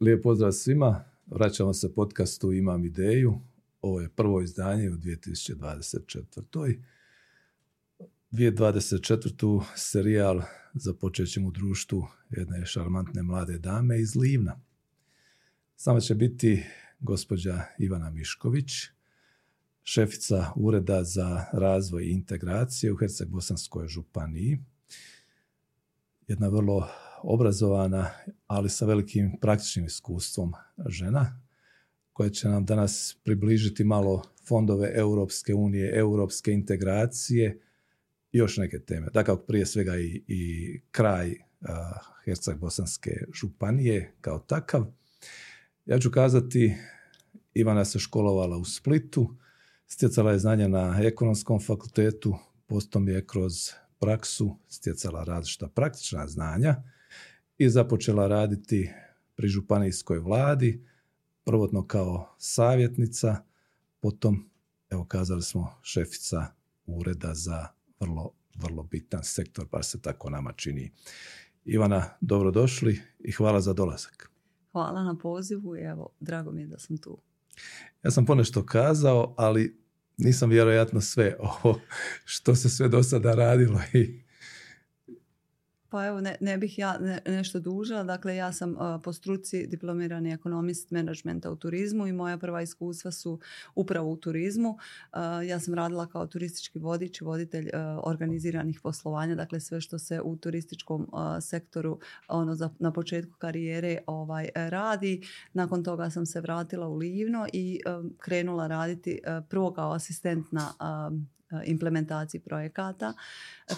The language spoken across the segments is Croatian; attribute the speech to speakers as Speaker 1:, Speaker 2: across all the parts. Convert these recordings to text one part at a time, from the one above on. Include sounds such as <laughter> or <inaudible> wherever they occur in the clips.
Speaker 1: Lijep pozdrav svima. Vraćamo se podcastu Imam ideju. Ovo je prvo izdanje u 2024. 2024. serijal započet ćemo u društvu jedne šarmantne mlade dame iz Livna. Sama će biti gospođa Ivana Mišković, šefica Ureda za razvoj i integracije u Herceg-Bosanskoj županiji. Jedna vrlo obrazovana, ali sa velikim praktičnim iskustvom žena, koja će nam danas približiti malo fondove Europske unije, europske integracije i još neke teme. Dakle, prije svega i, i kraj Herceg-Bosanske županije kao takav. Ja ću kazati, Ivana se školovala u Splitu, stjecala je znanja na ekonomskom fakultetu, potom je kroz praksu stjecala različita praktična znanja i započela raditi pri županijskoj vladi, prvotno kao savjetnica, potom, evo kazali smo, šefica ureda za vrlo, vrlo bitan sektor, pa se tako nama čini. Ivana, dobrodošli i hvala za dolazak.
Speaker 2: Hvala na pozivu i evo, drago mi je da sam tu.
Speaker 1: Ja sam ponešto kazao, ali nisam vjerojatno sve ovo što se sve do sada radilo i
Speaker 2: pa evo, ne, ne bih ja nešto dužila. Dakle, ja sam po struci diplomirani ekonomist menadžmenta u turizmu i moja prva iskustva su upravo u turizmu. ja sam radila kao turistički vodič i voditelj organiziranih poslovanja, dakle sve što se u turističkom sektoru ono za, na početku karijere ovaj radi. Nakon toga sam se vratila u Livno i krenula raditi prvo kao asistent na implementaciji projekata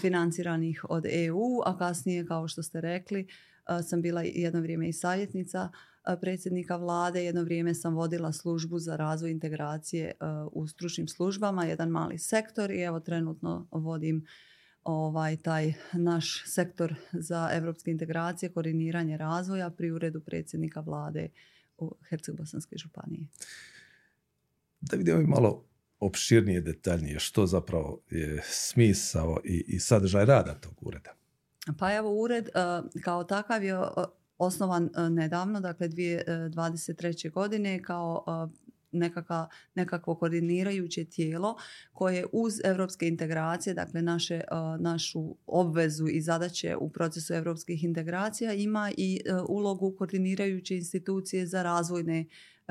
Speaker 2: financiranih od EU, a kasnije, kao što ste rekli, e, sam bila jedno vrijeme i savjetnica e, predsjednika vlade, jedno vrijeme sam vodila službu za razvoj integracije u stručnim službama, jedan mali sektor i evo trenutno vodim ovaj taj naš sektor za europske integracije, koordiniranje razvoja pri uredu predsjednika vlade u Herceg-Bosanske županije.
Speaker 1: Da vidimo malo opširnije, detaljnije, što zapravo je smisao i, i sadržaj rada tog ureda?
Speaker 2: Pa evo, ured e, kao takav je e, osnovan e, nedavno, dakle 2023. godine kao nekaka, nekakvo koordinirajuće tijelo koje uz europske integracije, dakle naše, našu obvezu i zadaće u procesu europskih integracija ima i ulogu koordinirajuće institucije za razvojne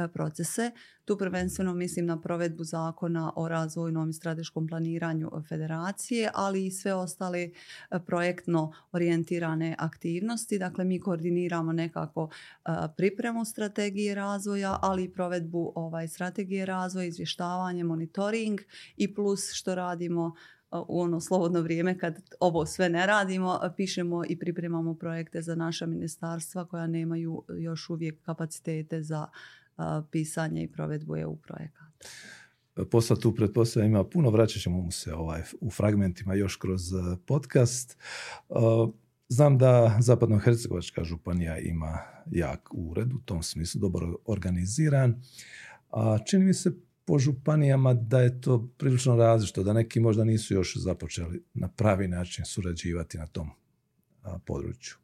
Speaker 2: procese. Tu prvenstveno mislim na provedbu zakona o razvojnom i strateškom planiranju federacije, ali i sve ostale e, projektno orijentirane aktivnosti. Dakle, mi koordiniramo nekako e, pripremu strategije razvoja, ali i provedbu ovaj, strategije razvoja, izvještavanje, monitoring i plus što radimo u ono slobodno vrijeme kad ovo sve ne radimo, pišemo i pripremamo projekte za naša ministarstva koja nemaju još uvijek kapacitete za pisanje i provedbu EU projekata.
Speaker 1: Posla tu pretpostavljam ima puno, vraćat ćemo mu se ovaj, u fragmentima još kroz e, podcast. E, znam da Zapadno-Hercegovačka županija ima jak ured, u tom smislu dobro organiziran. A čini mi se po županijama da je to prilično različito, da neki možda nisu još započeli na pravi način surađivati na tom području.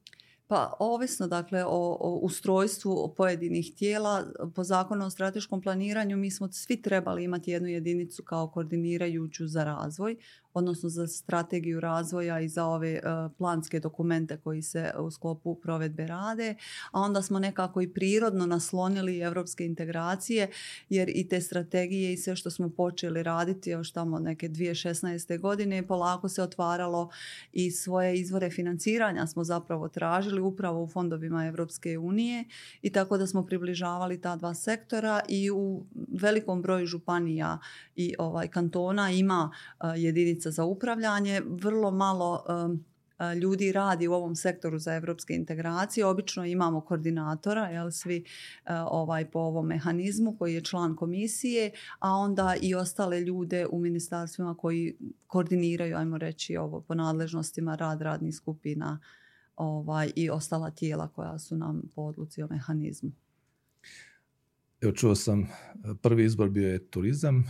Speaker 2: Pa ovisno dakle o, o ustrojstvu pojedinih tijela po zakonu o strateškom planiranju mi smo svi trebali imati jednu jedinicu kao koordinirajuću za razvoj odnosno za strategiju razvoja i za ove e, planske dokumente koji se u sklopu provedbe rade, a onda smo nekako i prirodno naslonili europske integracije jer i te strategije i sve što smo počeli raditi još tamo neke 2016. godine polako se otvaralo i svoje izvore financiranja smo zapravo tražili upravo u fondovima Europske unije i tako da smo približavali ta dva sektora i u velikom broju županija i ovaj kantona ima e, za upravljanje. Vrlo malo ljudi radi u ovom sektoru za europske integracije. Obično imamo koordinatora, jel, svi ovaj, po ovom mehanizmu koji je član komisije, a onda i ostale ljude u ministarstvima koji koordiniraju, ajmo reći, ovo po nadležnostima rad radnih skupina ovaj, i ostala tijela koja su nam po odluci o mehanizmu.
Speaker 1: Evo čuo sam, prvi izbor bio je turizam,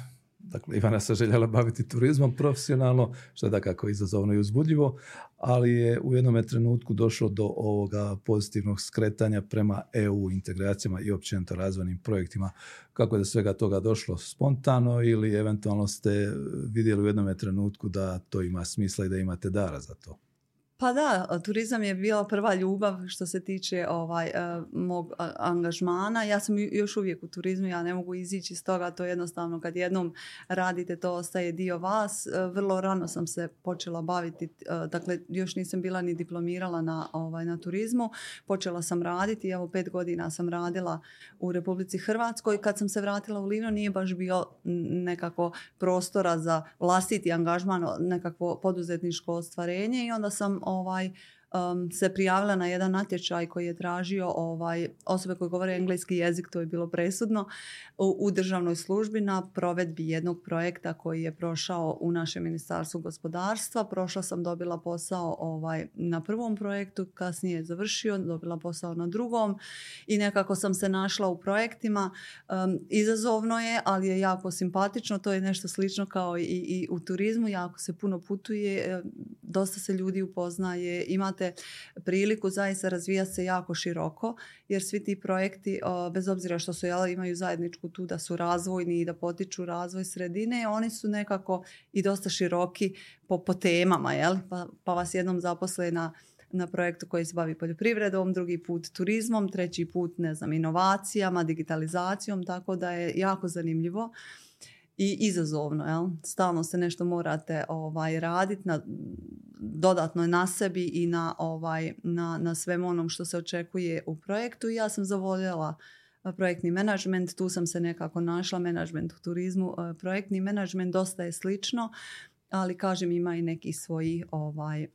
Speaker 1: Dakle, Ivana se željela baviti turizmom profesionalno, što je da kako izazovno i uzbudljivo, ali je u jednom trenutku došlo do ovoga pozitivnog skretanja prema EU integracijama i općenito razvojnim projektima. Kako je do svega toga došlo spontano ili eventualno ste vidjeli u jednom trenutku da to ima smisla i da imate dara za to?
Speaker 2: Pa da, turizam je bila prva ljubav što se tiče ovaj, uh, mog angažmana. Ja sam još uvijek u turizmu, ja ne mogu izići iz toga, to je jednostavno kad jednom radite to ostaje dio vas. Uh, vrlo rano sam se počela baviti, dakle još nisam bila ni diplomirala na, ovaj, na turizmu. Počela sam raditi, evo pet godina sam radila u Republici Hrvatskoj. Kad sam se vratila u Livno nije baš bio nekako prostora za vlastiti angažman, nekakvo poduzetničko ostvarenje i onda sam ovaj, um, se prijavila na jedan natječaj koji je tražio ovaj, osobe koje govore engleski jezik, to je bilo presudno, u, u državnoj službi na provedbi jednog projekta koji je prošao u našem ministarstvu gospodarstva. Prošla sam, dobila posao ovaj, na prvom projektu, kasnije je završio, dobila posao na drugom i nekako sam se našla u projektima. Um, izazovno je, ali je jako simpatično, to je nešto slično kao i, i u turizmu, jako se puno putuje, dosta se ljudi upoznaje, ima imate priliku zaista razvijati se jako široko jer svi ti projekti bez obzira što su jel, imaju zajedničku tu da su razvojni i da potiču razvoj sredine oni su nekako i dosta široki po, po temama jel? Pa, pa vas jednom zaposle na na projektu koji se bavi poljoprivredom, drugi put turizmom, treći put ne znam inovacijama, digitalizacijom, tako da je jako zanimljivo i izazovno. Jel? Stalno se nešto morate ovaj, raditi na, dodatno na sebi i na, ovaj, na, na svemu onom što se očekuje u projektu. Ja sam zavoljela projektni menadžment, tu sam se nekako našla, menadžment u turizmu, projektni menadžment dosta je slično, ali kažem ima i neki svoji ovaj,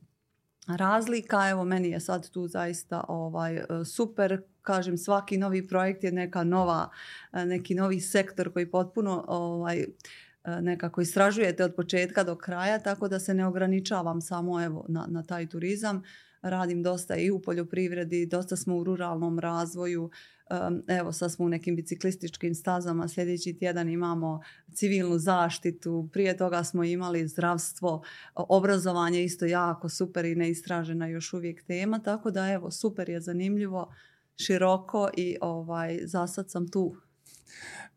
Speaker 2: razlika. Evo meni je sad tu zaista ovaj super. Kažem svaki novi projekt je neka nova, neki novi sektor koji potpuno ovaj nekako istražujete od početka do kraja tako da se ne ograničavam samo evo na, na taj turizam. Radim dosta i u poljoprivredi, dosta smo u ruralnom razvoju, Evo sad smo u nekim biciklističkim stazama, sljedeći tjedan imamo civilnu zaštitu, prije toga smo imali zdravstvo, obrazovanje isto jako super i neistražena još uvijek tema, tako da evo super je zanimljivo, široko i ovaj, za sad sam tu.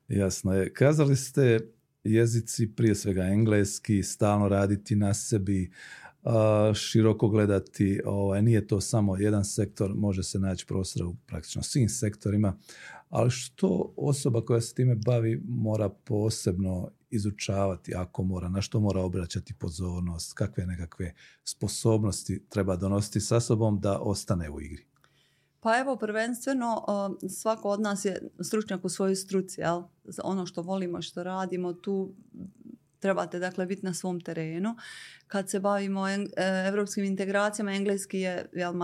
Speaker 1: Jasno je. Kazali ste jezici, prije svega engleski, stalno raditi na sebi, široko gledati, ovaj, nije to samo jedan sektor, može se naći prostora u praktično svim sektorima, ali što osoba koja se time bavi mora posebno izučavati, ako mora, na što mora obraćati pozornost, kakve nekakve sposobnosti treba donositi sa sobom da ostane u igri?
Speaker 2: Pa evo, prvenstveno svako od nas je stručnjak u svojoj struci, jel? ono što volimo, što radimo, tu trebate dakle biti na svom terenu. Kad se bavimo en, evropskim integracijama, engleski je jel,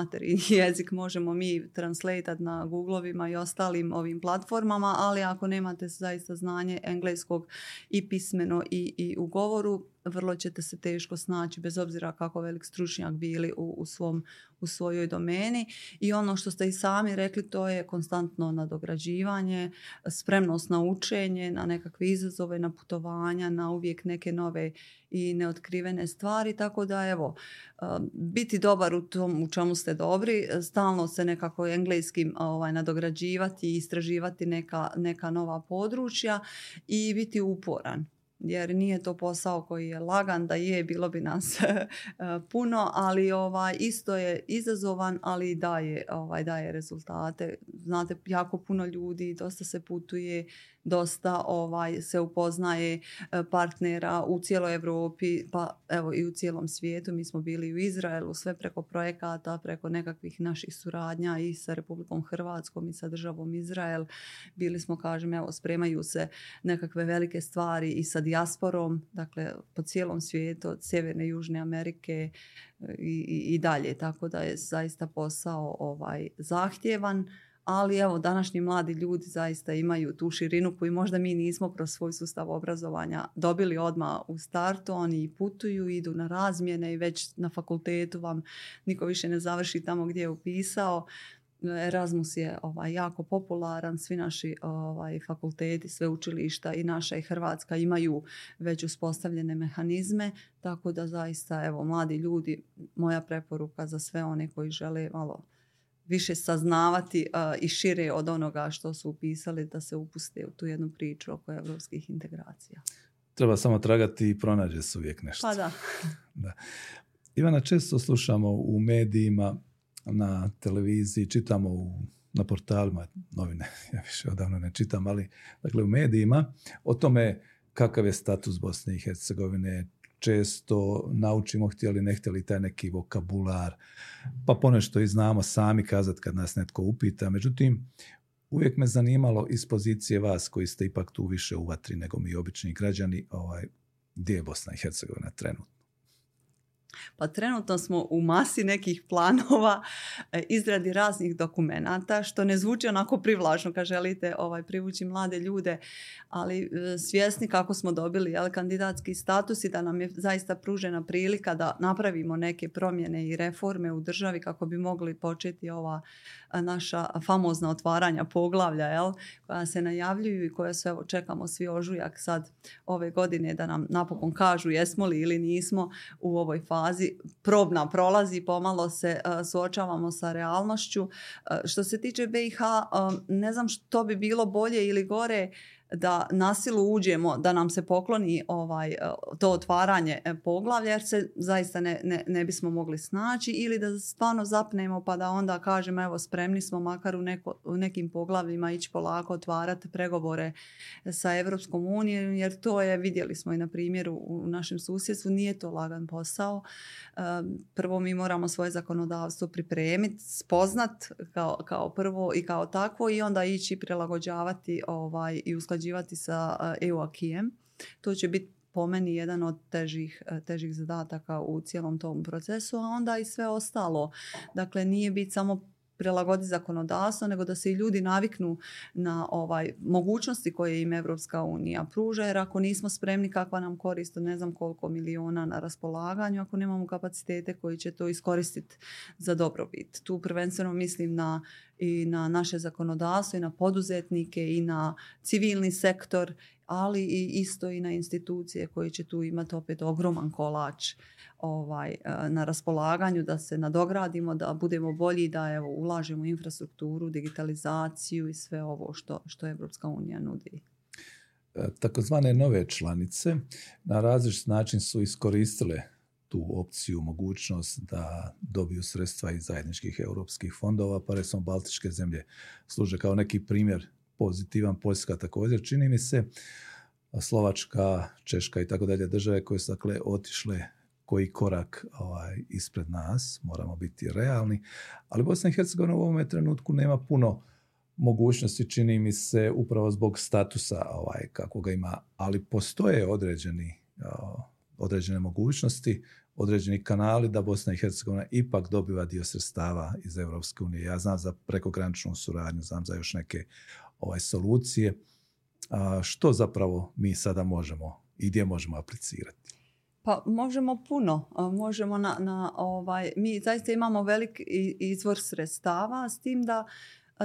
Speaker 2: <laughs> jezik, možemo mi translatat na Googlovima i ostalim ovim platformama, ali ako nemate zaista znanje engleskog i pismeno i, i u govoru, vrlo ćete se teško snaći bez obzira kako velik stručnjak bili u, u, svom, u svojoj domeni. I ono što ste i sami rekli, to je konstantno nadograđivanje, spremnost na učenje, na nekakve izazove, na putovanja, na uvijek neke nove i neotkrivene stvari, tako da evo, biti dobar u tom u čemu ste dobri, stalno se nekako engleskim ovaj, nadograđivati i istraživati neka, neka nova područja i biti uporan jer nije to posao koji je lagan da je bilo bi nas <laughs> e, puno ali ovaj isto je izazovan ali daje ovaj daje rezultate. Znate jako puno ljudi dosta se putuje dosta ovaj se upoznaje e, partnera u cijeloj Europi pa evo i u cijelom svijetu. Mi smo bili u Izraelu sve preko projekata preko nekakvih naših suradnja i sa Republikom Hrvatskom i sa državom Izrael. Bili smo kažem evo spremaju se nekakve velike stvari i sa dijasporom dakle po cijelom svijetu od sjeverne i južne Amerike e, i, i, i dalje. Tako da je zaista posao ovaj zahtjevan ali evo današnji mladi ljudi zaista imaju tu širinu koju možda mi nismo kroz svoj sustav obrazovanja dobili odmah u startu, oni putuju, idu na razmjene i već na fakultetu vam niko više ne završi tamo gdje je upisao. Erasmus je ovaj, jako popularan, svi naši ovaj, fakulteti, sve učilišta i naša i Hrvatska imaju već uspostavljene mehanizme, tako da zaista evo mladi ljudi, moja preporuka za sve one koji žele malo više saznavati i šire od onoga što su upisali da se upuste u tu jednu priču oko evropskih integracija.
Speaker 1: Treba samo tragati i pronađe se uvijek nešto.
Speaker 2: Pa da. <laughs>
Speaker 1: da. Ivana, često slušamo u medijima, na televiziji, čitamo u, na portalima, novine, <laughs> ja više odavno ne čitam, ali dakle u medijima o tome kakav je status Bosne i Hercegovine, često naučimo htjeli ne htjeli taj neki vokabular, pa ponešto i znamo sami kazati kad nas netko upita. Međutim, uvijek me zanimalo iz pozicije vas koji ste ipak tu više u vatri nego mi obični građani, ovaj, gdje je Bosna i Hercegovina trenutno?
Speaker 2: Pa trenutno smo u masi nekih planova, e, izradi raznih dokumenata, što ne zvuči onako privlačno kad želite ovaj, privući mlade ljude, ali e, svjesni kako smo dobili jel, kandidatski status i da nam je zaista pružena prilika da napravimo neke promjene i reforme u državi kako bi mogli početi ova naša famozna otvaranja poglavlja jel, koja se najavljuju i koja se evo, čekamo svi ožujak sad ove godine da nam napokon kažu jesmo li ili nismo u ovoj fazi. Probna prolazi, pomalo se suočavamo sa realnošću. što se tiče BiH, ne znam što bi bilo bolje ili gore da nasilu uđemo, da nam se pokloni ovaj, e, to otvaranje e, poglavlja jer se zaista ne, ne, ne bismo mogli snaći ili da stvarno zapnemo pa da onda kažemo evo spremni smo makar u, neko, u nekim poglavljima ići polako otvarati pregovore sa Europskom unijom jer to je, vidjeli smo i na primjeru u našem susjedstvu, nije to lagan posao. E, prvo mi moramo svoje zakonodavstvo pripremiti, spoznat kao, kao prvo i kao takvo i onda ići prilagođavati ovaj, i usklađivati surađivati sa EU akijem. To će biti po meni jedan od težih, težih zadataka u cijelom tom procesu, a onda i sve ostalo. Dakle, nije biti samo prilagoditi zakonodavstvo, nego da se i ljudi naviknu na ovaj mogućnosti koje im Evropska unija pruža, jer ako nismo spremni kakva nam korist ne znam koliko miliona na raspolaganju, ako nemamo kapacitete koji će to iskoristiti za dobrobit. Tu prvenstveno mislim na i na naše zakonodavstvo i na poduzetnike i na civilni sektor, ali i isto i na institucije koji će tu imati opet ogroman kolač ovaj, e, na raspolaganju, da se nadogradimo, da budemo bolji, da evo, ulažemo u infrastrukturu, digitalizaciju i sve ovo što, što Evropska unija nudi.
Speaker 1: E, takozvane nove članice na različit način su iskoristile tu opciju, mogućnost da dobiju sredstva iz zajedničkih europskih fondova, pa recimo Baltičke zemlje služe kao neki primjer pozitivan, Poljska također. Čini mi se Slovačka, Češka i tako dalje države koje su dakle otišle koji korak ovaj, ispred nas, moramo biti realni, ali Bosna i Hercegovina u ovome trenutku nema puno mogućnosti, čini mi se, upravo zbog statusa ovaj, kako ga ima, ali postoje određeni, određene mogućnosti, određeni kanali da Bosna i Hercegovina ipak dobiva dio sredstava iz Europske unije. Ja znam za prekograničnu suradnju, znam za još neke ovaj, solucije. A, što zapravo mi sada možemo i gdje možemo aplicirati?
Speaker 2: Pa možemo puno. Možemo na, na ovaj, mi zaista imamo velik izvor sredstava s tim da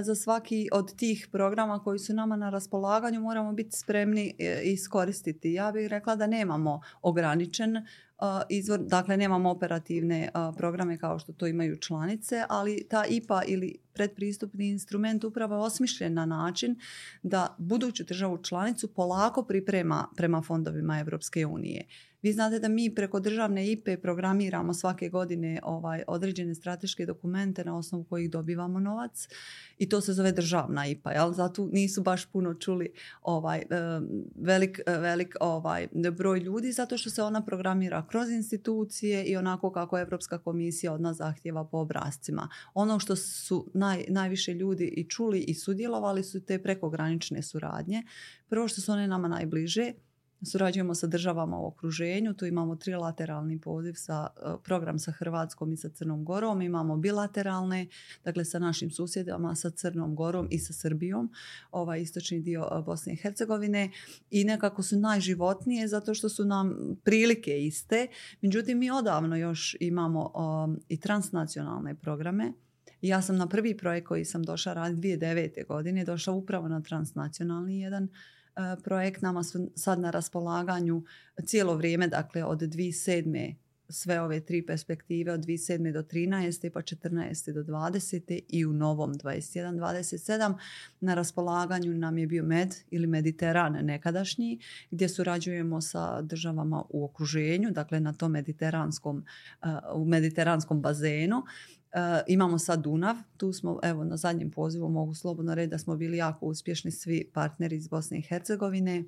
Speaker 2: za svaki od tih programa koji su nama na raspolaganju moramo biti spremni e, iskoristiti. Ja bih rekla da nemamo ograničen izvor, dakle nemamo operativne programe kao što to imaju članice, ali ta IPA ili predpristupni instrument upravo je osmišljen na način da buduću državu članicu polako priprema prema fondovima Europske unije. Vi znate da mi preko državne IPE programiramo svake godine ovaj određene strateške dokumente na osnovu kojih dobivamo novac i to se zove državna IPA. Jel? Zato nisu baš puno čuli ovaj, velik, velik ovaj, broj ljudi zato što se ona programira kroz institucije i onako kako Europska komisija od nas zahtjeva po obrazcima. Ono što su naj, najviše ljudi i čuli i sudjelovali su te prekogranične suradnje. Prvo što su one nama najbliže, Surađujemo sa državama u okruženju, tu imamo trilateralni poziv za e, program sa Hrvatskom i sa Crnom Gorom, imamo bilateralne, dakle sa našim susjedama, sa Crnom Gorom i sa Srbijom, ovaj istočni dio e, Bosne i Hercegovine i nekako su najživotnije zato što su nam prilike iste. Međutim, mi odavno još imamo i transnacionalne programe Ja sam na prvi projekt koji sam došla raditi 2009. godine došla upravo na transnacionalni jedan projekt. Nama su sad na raspolaganju cijelo vrijeme, dakle od 2007 sve ove tri perspektive od 2007. do 13. pa 14. do 20. i u novom 21-27 na raspolaganju nam je bio Med ili Mediteran nekadašnji gdje surađujemo sa državama u okruženju, dakle na tom mediteranskom, uh, u mediteranskom bazenu. Uh, imamo sad Dunav, tu smo evo na zadnjem pozivu mogu slobodno reći da smo bili jako uspješni svi partneri iz Bosne i Hercegovine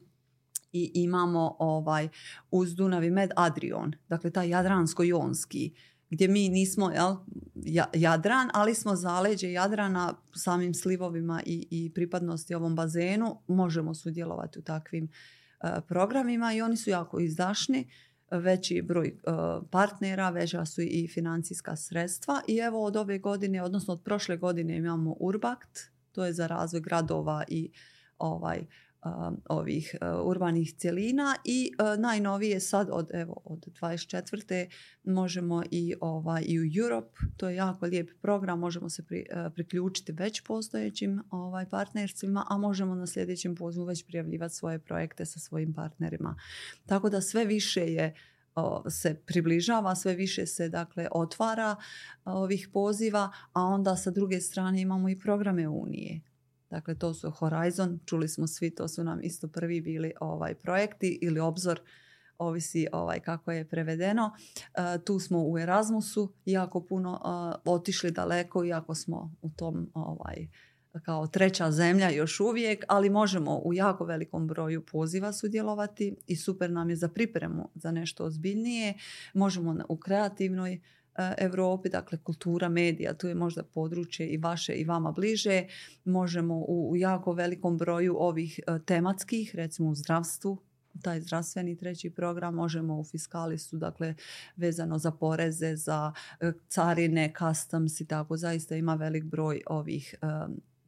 Speaker 2: i imamo ovaj uz Dunavi med Adrion, dakle taj jadransko-jonski gdje mi nismo jel, Jadran, ali smo zaleđe Jadrana samim slivovima i, i pripadnosti ovom bazenu, možemo sudjelovati u takvim uh, programima i oni su jako izdašni, veći broj uh, partnera, veća su i financijska sredstva i evo od ove godine, odnosno od prošle godine imamo Urbakt, to je za razvoj gradova i ovaj ovih urbanih cjelina i najnovije sad od evo od 24. možemo i ovaj i u Europe, to je jako lijep program, možemo se priključiti već postojećim ovaj partnerstvima, a možemo na sljedećem pozivu već prijavljivati svoje projekte sa svojim partnerima. Tako da sve više je se približava, sve više se dakle otvara ovih poziva, a onda sa druge strane imamo i programe Unije Dakle, to su Horizon, čuli smo svi, to su nam isto prvi bili ovaj projekti ili obzor, ovisi ovaj kako je prevedeno. E, tu smo u Erasmusu jako puno uh, otišli daleko, iako smo u tom ovaj kao treća zemlja još uvijek, ali možemo u jako velikom broju poziva sudjelovati i super nam je za pripremu za nešto ozbiljnije. Možemo u kreativnoj E, Europi, dakle kultura, medija, tu je možda područje i vaše i vama bliže. Možemo u, jako velikom broju ovih e, tematskih, recimo u zdravstvu, taj zdravstveni treći program možemo u fiskalistu, dakle vezano za poreze, za e, carine, customs i tako. Zaista ima velik broj ovih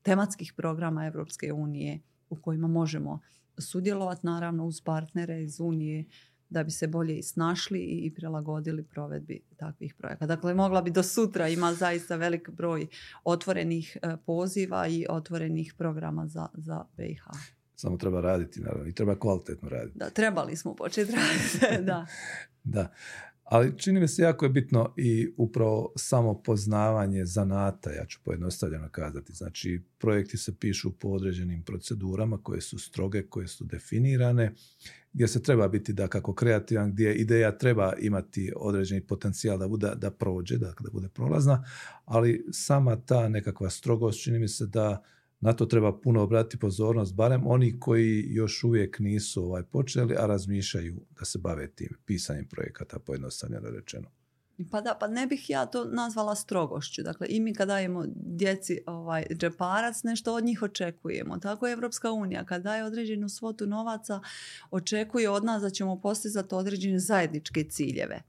Speaker 2: tematskih programa Europske unije u kojima možemo sudjelovati naravno uz partnere iz Unije da bi se bolje i snašli i prilagodili provedbi takvih projekata. Dakle, mogla bi do sutra ima zaista velik broj otvorenih e, poziva i otvorenih programa za, za BiH.
Speaker 1: Samo treba raditi, naravno, i treba kvalitetno raditi.
Speaker 2: Da, trebali smo početi <laughs> raditi, da.
Speaker 1: da. Ali čini mi se jako je bitno i upravo samo poznavanje zanata, ja ću pojednostavljeno kazati. Znači, projekti se pišu po određenim procedurama koje su stroge, koje su definirane, gdje se treba biti da kako kreativan, gdje ideja treba imati određeni potencijal da, bude, da prođe, da, da bude prolazna, ali sama ta nekakva strogost čini mi se da na to treba puno obratiti pozornost, barem oni koji još uvijek nisu ovaj počeli, a razmišljaju da se bave tim pisanjem projekata, pojednostavljeno rečeno.
Speaker 2: Pa da, pa ne bih ja to nazvala strogošću. Dakle, i mi kad dajemo djeci ovaj, džeparac, nešto od njih očekujemo. Tako je Evropska unija. Kad daje određenu svotu novaca, očekuje od nas da ćemo postizati određene zajedničke ciljeve.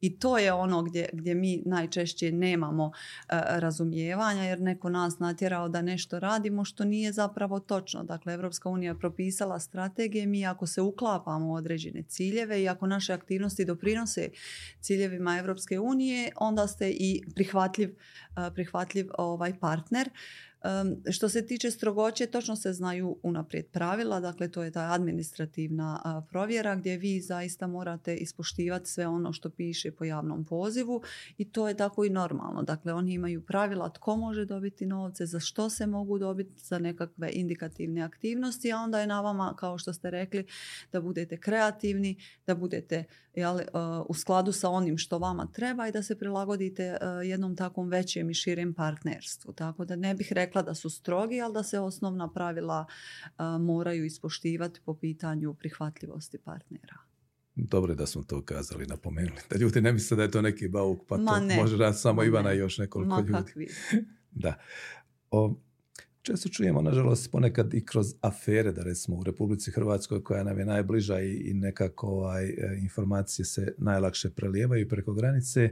Speaker 2: I to je ono gdje, gdje mi najčešće nemamo e, razumijevanja jer neko nas natjerao da nešto radimo što nije zapravo točno. Dakle, Evropska unija je propisala strategije, mi ako se uklapamo u određene ciljeve i ako naše aktivnosti doprinose ciljevima Evropske unije, onda ste i prihvatljiv, e, prihvatljiv ovaj partner što se tiče strogoće, točno se znaju unaprijed pravila, dakle to je ta administrativna provjera gdje vi zaista morate ispoštivati sve ono što piše po javnom pozivu i to je tako i normalno. Dakle, oni imaju pravila tko može dobiti novce, za što se mogu dobiti, za nekakve indikativne aktivnosti, a onda je na vama, kao što ste rekli, da budete kreativni, da budete jel, u skladu sa onim što vama treba i da se prilagodite jednom takvom većem i širem partnerstvu. Tako da ne bih rekla da su strogi, ali da se osnovna pravila moraju ispoštivati po pitanju prihvatljivosti partnera.
Speaker 1: Dobro je da smo to kazali, napomenuli. Da ljudi ne misle da je to neki bauk, pa to može raditi samo Ivana i još nekoliko Ma ljudi. <laughs> da. O, često čujemo, nažalost, ponekad i kroz afere, da recimo u Republici Hrvatskoj, koja nam je najbliža i, i nekako ovaj, e, informacije se najlakše prelijevaju preko granice,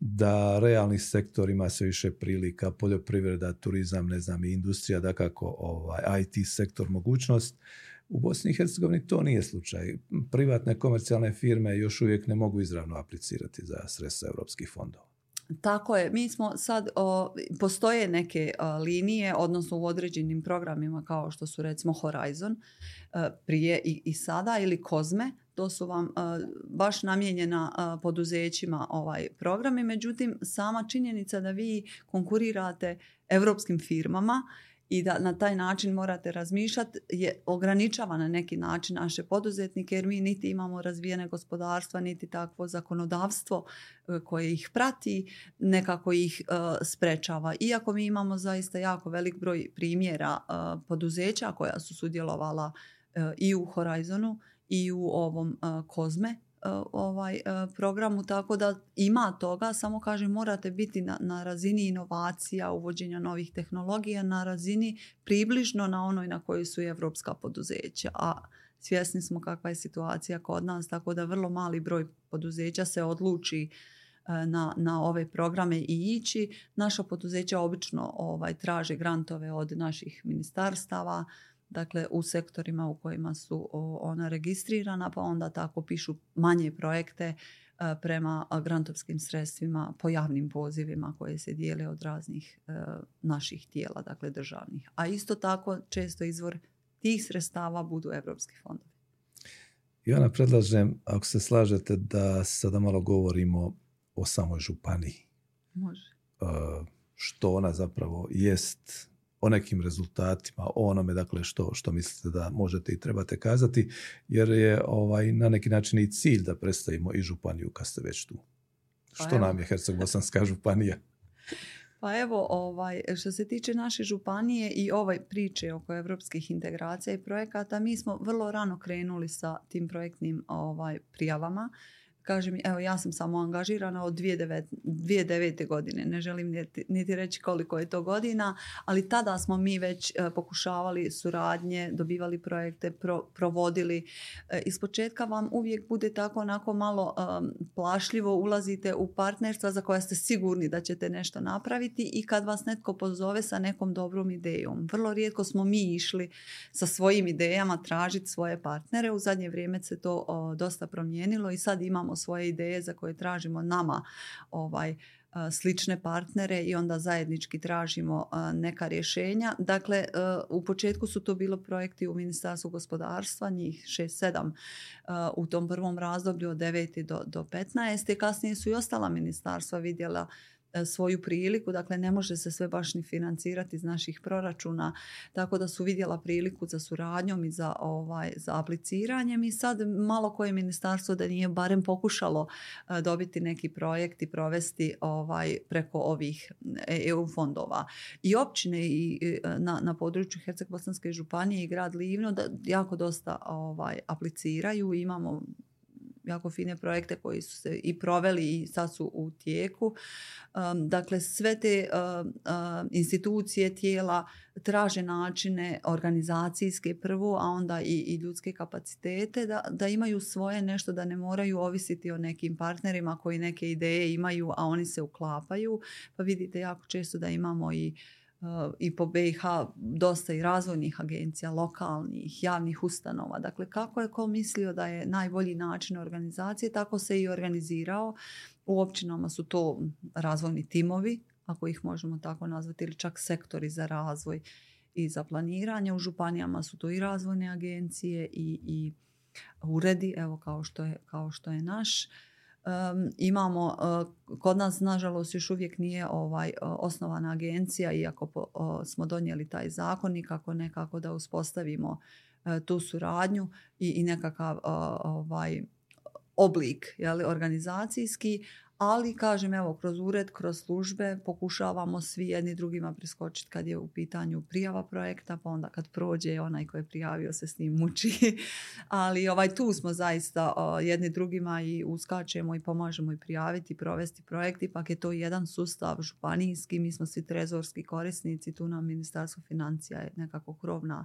Speaker 1: da realni sektor ima sve više prilika, poljoprivreda, turizam, ne znam, i industrija, da kako ovaj, IT sektor mogućnost. U Bosni i Hercegovini to nije slučaj. Privatne komercijalne firme još uvijek ne mogu izravno aplicirati za sredstva europskih fondova.
Speaker 2: Tako je, mi smo sad, postoje neke linije, odnosno u određenim programima kao što su recimo Horizon prije i, i sada ili Kozme, to su vam baš namijenjena poduzećima ovaj programi, međutim sama činjenica da vi konkurirate europskim firmama i da na taj način morate razmišljati je ograničava na neki način naše poduzetnike jer mi niti imamo razvijene gospodarstva niti takvo zakonodavstvo e, koje ih prati nekako ih e, sprečava. Iako mi imamo zaista jako velik broj primjera e, poduzeća koja su sudjelovala i u Horizonu i u ovom Kozme ovaj e, programu tako da ima toga samo kažem morate biti na, na razini inovacija uvođenja novih tehnologija na razini približno na onoj na kojoj su i evropska poduzeća a svjesni smo kakva je situacija kod nas tako da vrlo mali broj poduzeća se odluči e, na, na ove programe i ići. Naša poduzeća obično ovaj, traže grantove od naših ministarstava, dakle u sektorima u kojima su ona registrirana pa onda tako pišu manje projekte e, prema grantovskim sredstvima po javnim pozivima koje se dijele od raznih e, naših tijela, dakle državnih. A isto tako često izvor tih sredstava budu evropski fondovi.
Speaker 1: Ivana, predlažem, ako se slažete, da sada malo govorimo o samoj županiji.
Speaker 2: Može.
Speaker 1: E, što ona zapravo jest o nekim rezultatima, o onome dakle što, što mislite da možete i trebate kazati, jer je ovaj, na neki način i cilj da predstavimo i županiju kad ste već tu. Pa što nam je Herceg-Bosanska <laughs> županija?
Speaker 2: Pa evo, ovaj, što se tiče naše županije i ovaj priče oko evropskih integracija i projekata, mi smo vrlo rano krenuli sa tim projektnim ovaj, prijavama kaže mi, evo ja sam samo angažirana od 2009, 2009. godine, ne želim niti, niti reći koliko je to godina, ali tada smo mi već e, pokušavali suradnje, dobivali projekte, provodili. E, iz početka vam uvijek bude tako onako malo plašljivo, ulazite u partnerstva za koja ste sigurni da ćete nešto napraviti i kad vas netko pozove sa nekom dobrom idejom. Vrlo rijetko smo mi išli sa svojim idejama tražiti svoje partnere, u zadnje vrijeme se to dosta promijenilo i sad imamo svoje ideje za koje tražimo nama ovaj slične partnere i onda zajednički tražimo neka rješenja. Dakle, u početku su to bilo projekti u Ministarstvu gospodarstva, njih 6-7 u tom prvom razdoblju od 9. do, do 15. Kasnije su i ostala ministarstva vidjela E, svoju priliku, dakle ne može se sve baš ni financirati iz naših proračuna, tako da su vidjela priliku za suradnjom i za, ovaj, za apliciranjem i sad malo koje ministarstvo da nije barem pokušalo e, dobiti neki projekt i provesti ovaj, preko ovih EU fondova. I općine i na, na području Herceg-Bosanske županije i grad Livno da jako dosta ovaj, apliciraju, imamo jako fine projekte koji su se i proveli i sad su u tijeku. dakle, sve te institucije, tijela traže načine organizacijske prvo, a onda i, i ljudske kapacitete da, da imaju svoje nešto, da ne moraju ovisiti o nekim partnerima koji neke ideje imaju, a oni se uklapaju. Pa vidite jako često da imamo i i po BiH dosta i razvojnih agencija, lokalnih, javnih ustanova. Dakle, kako je ko mislio da je najbolji način organizacije, tako se i organizirao. U općinama su to razvojni timovi, ako ih možemo tako nazvati, ili čak sektori za razvoj i za planiranje. U županijama su to i razvojne agencije i, i uredi, evo kao što je, kao što je naš imamo, e, kod nas nažalost još uvijek nije ovaj osnovana agencija iako smo donijeli taj zakon i kako nekako da uspostavimo e, tu suradnju i, i nekakav ovaj oblik jeli, organizacijski, ali kažem evo kroz ured, kroz službe pokušavamo svi jedni drugima priskočiti kad je u pitanju prijava projekta pa onda kad prođe onaj koji je prijavio se s njim muči. <laughs> Ali ovaj tu smo zaista jedni drugima i uskačemo i pomažemo i prijaviti i provesti projekt. Ipak je to jedan sustav županijski mi smo svi trezorski korisnici tu nam ministarstvo financija je nekako krovna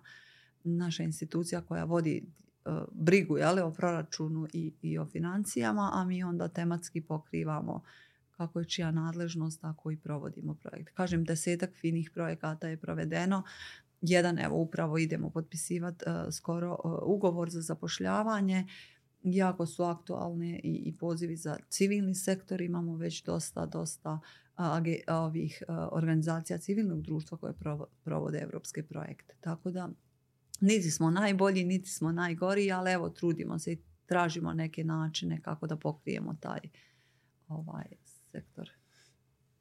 Speaker 2: naša institucija koja vodi brigu jeli, o proračunu i, i o financijama, a mi onda tematski pokrivamo kako je čija nadležnost, tako i provodimo projekt. Kažem, desetak finih projekata je provedeno. Jedan, evo, upravo idemo potpisivati uh, skoro uh, ugovor za zapošljavanje jako su aktualne i, i pozivi za civilni sektor. Imamo već dosta, dosta ovih organizacija civilnog društva koje provode evropske projekte. Tako da niti smo najbolji, niti smo najgori, ali evo trudimo se i tražimo neke načine kako da pokrijemo taj ovaj sektor.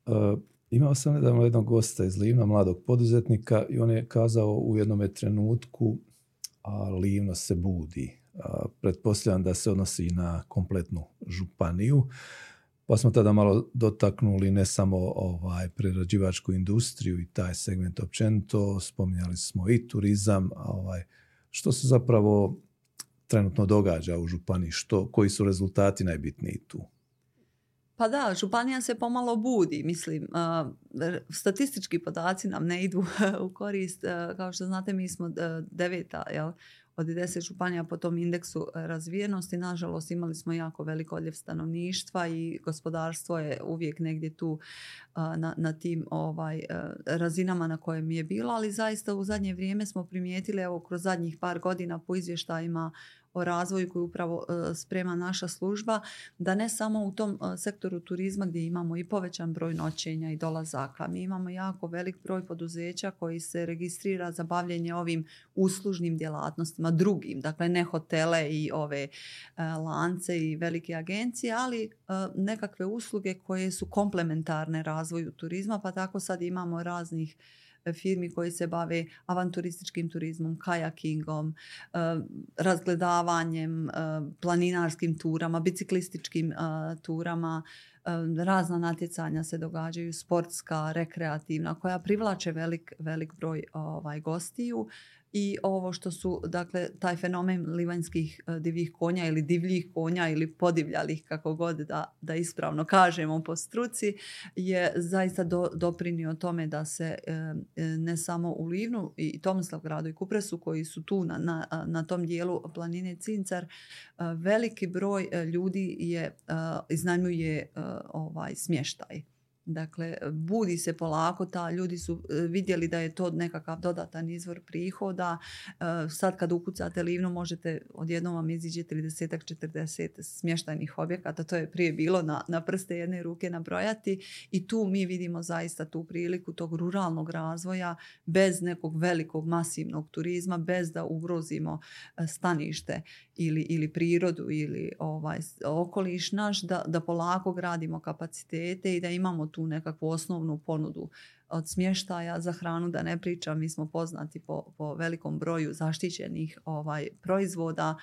Speaker 1: Uh, imao sam nedavno jednog gosta iz Livna, mladog poduzetnika i on je kazao u jednom trenutku a Livno se budi. pretpostavljam da se odnosi na kompletnu županiju. Pa smo tada malo dotaknuli ne samo ovaj prerađivačku industriju i taj segment općenito, spominjali smo i turizam, ovaj, što se zapravo trenutno događa u županiji, što, koji su rezultati najbitniji tu?
Speaker 2: Pa da, županija se pomalo budi, mislim, statistički podaci nam ne idu <laughs> u korist, kao što znate mi smo deveta, jel, od 10 županija po tom indeksu e, razvijenosti. Nažalost, imali smo jako velik odljev stanovništva i gospodarstvo je uvijek negdje tu na, na tim ovaj, e, razinama na kojem je bilo, ali zaista u zadnje vrijeme smo primijetili, evo kroz zadnjih par godina po izvještajima o razvoju koju upravo e, sprema naša služba, da ne samo u tom e, sektoru turizma gdje imamo i povećan broj noćenja i dolazaka. Mi imamo jako velik broj poduzeća koji se registrira za bavljenje ovim uslužnim djelatnostima, drugim, dakle ne hotele i ove e, lance i velike agencije, ali nekakve usluge koje su komplementarne razvoju turizma, pa tako sad imamo raznih firmi koji se bave avanturističkim turizmom, kajakingom, eh, razgledavanjem, eh, planinarskim turama, biciklističkim eh, turama, razna natjecanja se događaju, sportska, rekreativna, koja privlače velik, velik broj ovaj, gostiju i ovo što su, dakle, taj fenomen livanjskih e, divljih konja ili divljih konja ili podivljalih, kako god da, da ispravno kažemo po struci, je zaista do, doprinio tome da se e, e, ne samo u Livnu i gradu i Kupresu koji su tu na, na, na tom dijelu planine Cincar, veliki broj ljudi je iznajmljuje ovaj smještaj Dakle, budi se polako, ta ljudi su e, vidjeli da je to nekakav dodatan izvor prihoda. E, sad kad ukucate livnu možete odjednom vam iziđe 30 40 smještajnih objekata. To je prije bilo na, na prste jedne ruke nabrojati i tu mi vidimo zaista tu priliku tog ruralnog razvoja bez nekog velikog masivnog turizma, bez da ugrozimo e, stanište ili, ili prirodu ili ovaj okoliš naš, da, da polako gradimo kapacitete i da imamo tu nekakvu osnovnu ponudu od smještaja za hranu da ne pričam, mi smo poznati po, po velikom broju zaštićenih ovaj proizvoda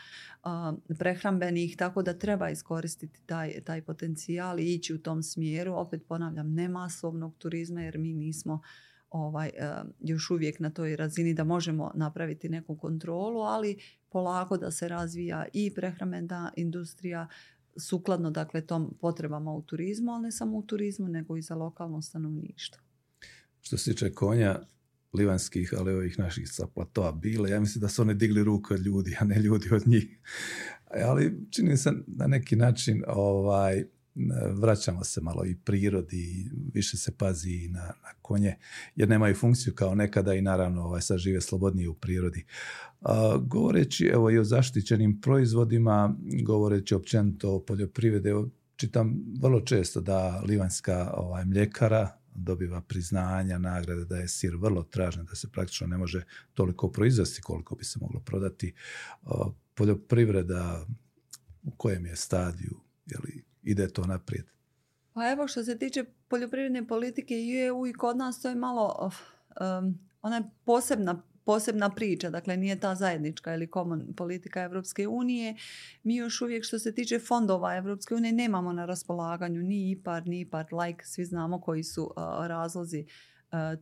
Speaker 2: prehrambenih, tako da treba iskoristiti taj, taj potencijal i ići u tom smjeru. Opet ponavljam, ne masovnog turizma jer mi nismo ovaj, još uvijek na toj razini da možemo napraviti neku kontrolu, ali polako da se razvija i prehrambena industrija, sukladno dakle tom potrebama u turizmu, ali ne samo u turizmu nego i za lokalno stanovništvo.
Speaker 1: Što se tiče konja, livanskih, ali ovih naših sa platoa bile, ja mislim da su one digli ruku od ljudi, a ne ljudi od njih. Ali čini se na neki način ovaj, vraćamo se malo i prirodi, više se pazi i na, na konje, jer nemaju funkciju kao nekada i naravno ovaj, sad žive slobodnije u prirodi. govoreći evo i o zaštićenim proizvodima, govoreći općenito o poljoprivredi, čitam vrlo često da livanska ovaj, mljekara dobiva priznanja, nagrade, da je sir vrlo tražen, da se praktično ne može toliko proizvesti koliko bi se moglo prodati. poljoprivreda u kojem je stadiju, je li ide to naprijed?
Speaker 2: Pa evo što se tiče poljoprivredne politike i EU i kod nas to je malo um, ona je posebna posebna priča, dakle nije ta zajednička ili common politika Europske unije. Mi još uvijek što se tiče fondova Europske unije nemamo na raspolaganju ni IPAR, ni IPAR like, svi znamo koji su uh, razlozi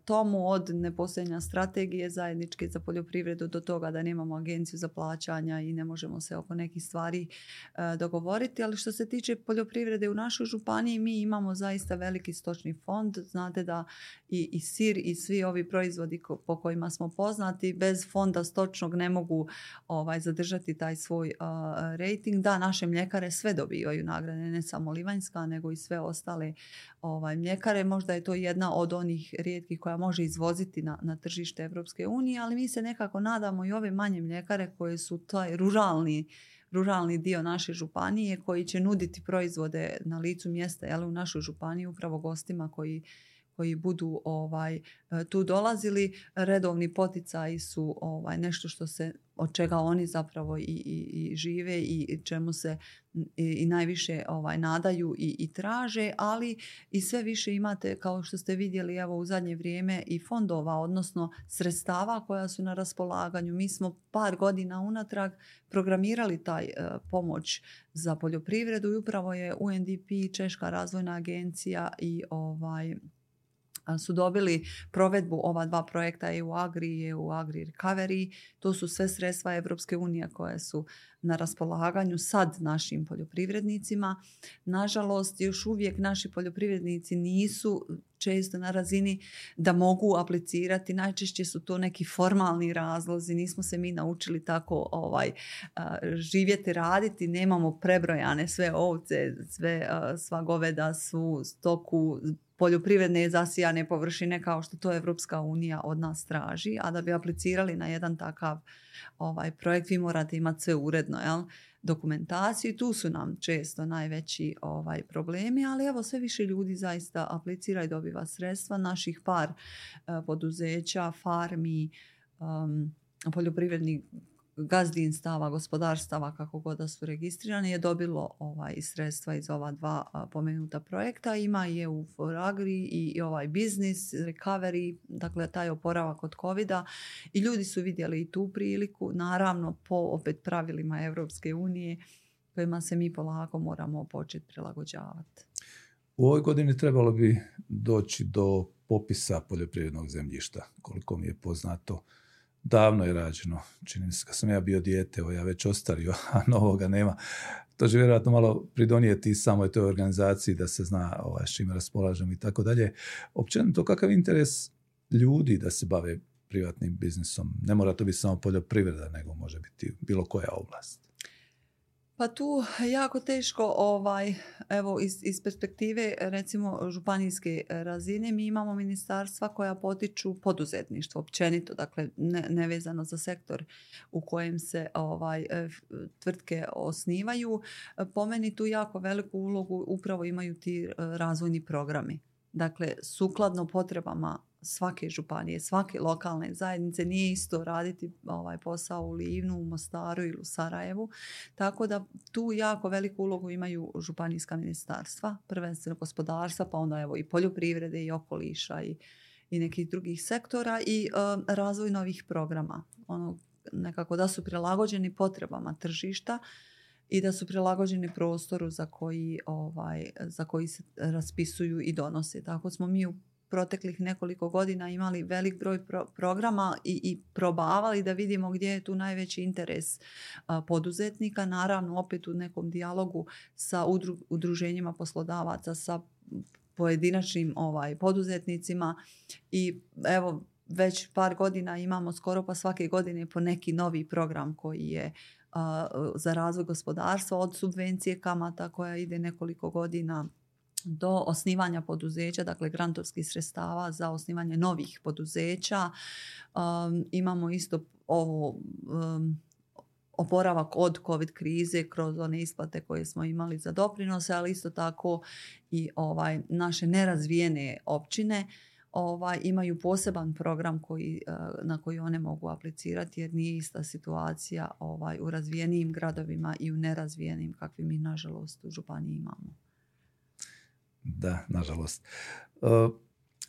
Speaker 2: tomu od nepostojanja strategije zajedničke za poljoprivredu do toga da nemamo agenciju za plaćanja i ne možemo se oko nekih stvari e, dogovoriti. Ali što se tiče poljoprivrede u našoj županiji mi imamo zaista veliki stočni fond. Znate da i, i sir i svi ovi proizvodi po kojima smo poznati bez fonda stočnog ne mogu ovaj, zadržati taj svoj uh, rating. Da, naše mljekare sve dobivaju nagrade, ne samo Livanjska nego i sve ostale ovaj, mljekare. Možda je to jedna od onih rijetkih koja može izvoziti na, na tržište Europske unije, ali mi se nekako nadamo i ove manje mljekare koje su taj ruralni ruralni dio naše županije koji će nuditi proizvode na licu mjesta jel, u našoj županiji upravo gostima koji koji budu ovaj e, tu dolazili redovni poticaji su ovaj nešto što se od čega oni zapravo i, i, i žive i čemu se i, najviše ovaj nadaju i, i traže, ali i sve više imate kao što ste vidjeli evo u zadnje vrijeme i fondova, odnosno sredstava koja su na raspolaganju. Mi smo par godina unatrag programirali taj e, pomoć za poljoprivredu i upravo je UNDP, Češka razvojna agencija i ovaj su dobili provedbu ova dva projekta EU Agri i EU Agri Recovery. To su sve sredstva Europske unije koje su na raspolaganju sad našim poljoprivrednicima. Nažalost, još uvijek naši poljoprivrednici nisu često na razini da mogu aplicirati. Najčešće su to neki formalni razlozi. Nismo se mi naučili tako ovaj živjeti, raditi. Nemamo prebrojane sve ovce, sve sva goveda, svu stoku, poljoprivredne zasijane površine kao što to Evropska unija od nas traži, a da bi aplicirali na jedan takav ovaj projekt vi morate imati sve uredno, jel? dokumentaciju. Tu su nam često najveći ovaj problemi, ali evo sve više ljudi zaista aplicira i dobiva sredstva. Naših par uh, poduzeća, farmi, um, poljoprivrednih gazdinstava, gospodarstava, kako god da su registrirani, je dobilo ovaj, sredstva iz ova dva pomenuta projekta. Ima i EU for Agri i, ovaj biznis, recovery, dakle taj oporavak od covid I ljudi su vidjeli i tu priliku, naravno po opet pravilima Europske unije kojima se mi polako moramo početi prilagođavati.
Speaker 1: U ovoj godini trebalo bi doći do popisa poljoprivrednog zemljišta, koliko mi je poznato davno je rađeno. Čini mi se kad sam ja bio dijete, ja već ostario, <laughs> a novoga nema. To će vjerojatno malo pridonijeti samoj toj organizaciji da se zna ovaj, s čime raspolažemo i tako dalje. Općenito kakav interes ljudi da se bave privatnim biznisom? Ne mora to biti samo poljoprivreda, nego može biti bilo koja oblast.
Speaker 2: Pa tu jako teško, ovaj, evo iz, iz perspektive recimo županijske razine mi imamo ministarstva koja potiču poduzetništvo općenito, dakle ne, nevezano za sektor u kojem se ovaj, e, tvrtke osnivaju. Po meni tu jako veliku ulogu upravo imaju ti e, razvojni programi. Dakle, sukladno potrebama svake županije, svake lokalne zajednice. Nije isto raditi ovaj posao u Livnu, u Mostaru ili u Sarajevu. Tako da tu jako veliku ulogu imaju županijska ministarstva, prvenstveno gospodarstva, pa onda evo i poljoprivrede i okoliša i, i nekih drugih sektora i uh, razvoj novih programa. Ono, nekako da su prilagođeni potrebama tržišta i da su prilagođeni prostoru za koji, ovaj, za koji se raspisuju i donose. Tako smo mi u proteklih nekoliko godina imali velik broj programa i, i probavali da vidimo gdje je tu najveći interes poduzetnika. Naravno, opet u nekom dijalogu sa udruženjima poslodavaca, sa pojedinačnim ovaj, poduzetnicima i evo već par godina imamo skoro pa svake godine po neki novi program koji je za razvoj gospodarstva od subvencije kamata koja ide nekoliko godina do osnivanja poduzeća, dakle grantovskih sredstava za osnivanje novih poduzeća. Um, imamo isto ovo um, oporavak od covid krize kroz one isplate koje smo imali za doprinose, ali isto tako i ovaj naše nerazvijene općine ovaj, imaju poseban program koji, uh, na koji one mogu aplicirati jer nije ista situacija ovaj, u razvijenijim gradovima i u nerazvijenim kakvi mi nažalost u županiji imamo.
Speaker 1: Da, nažalost. Uh,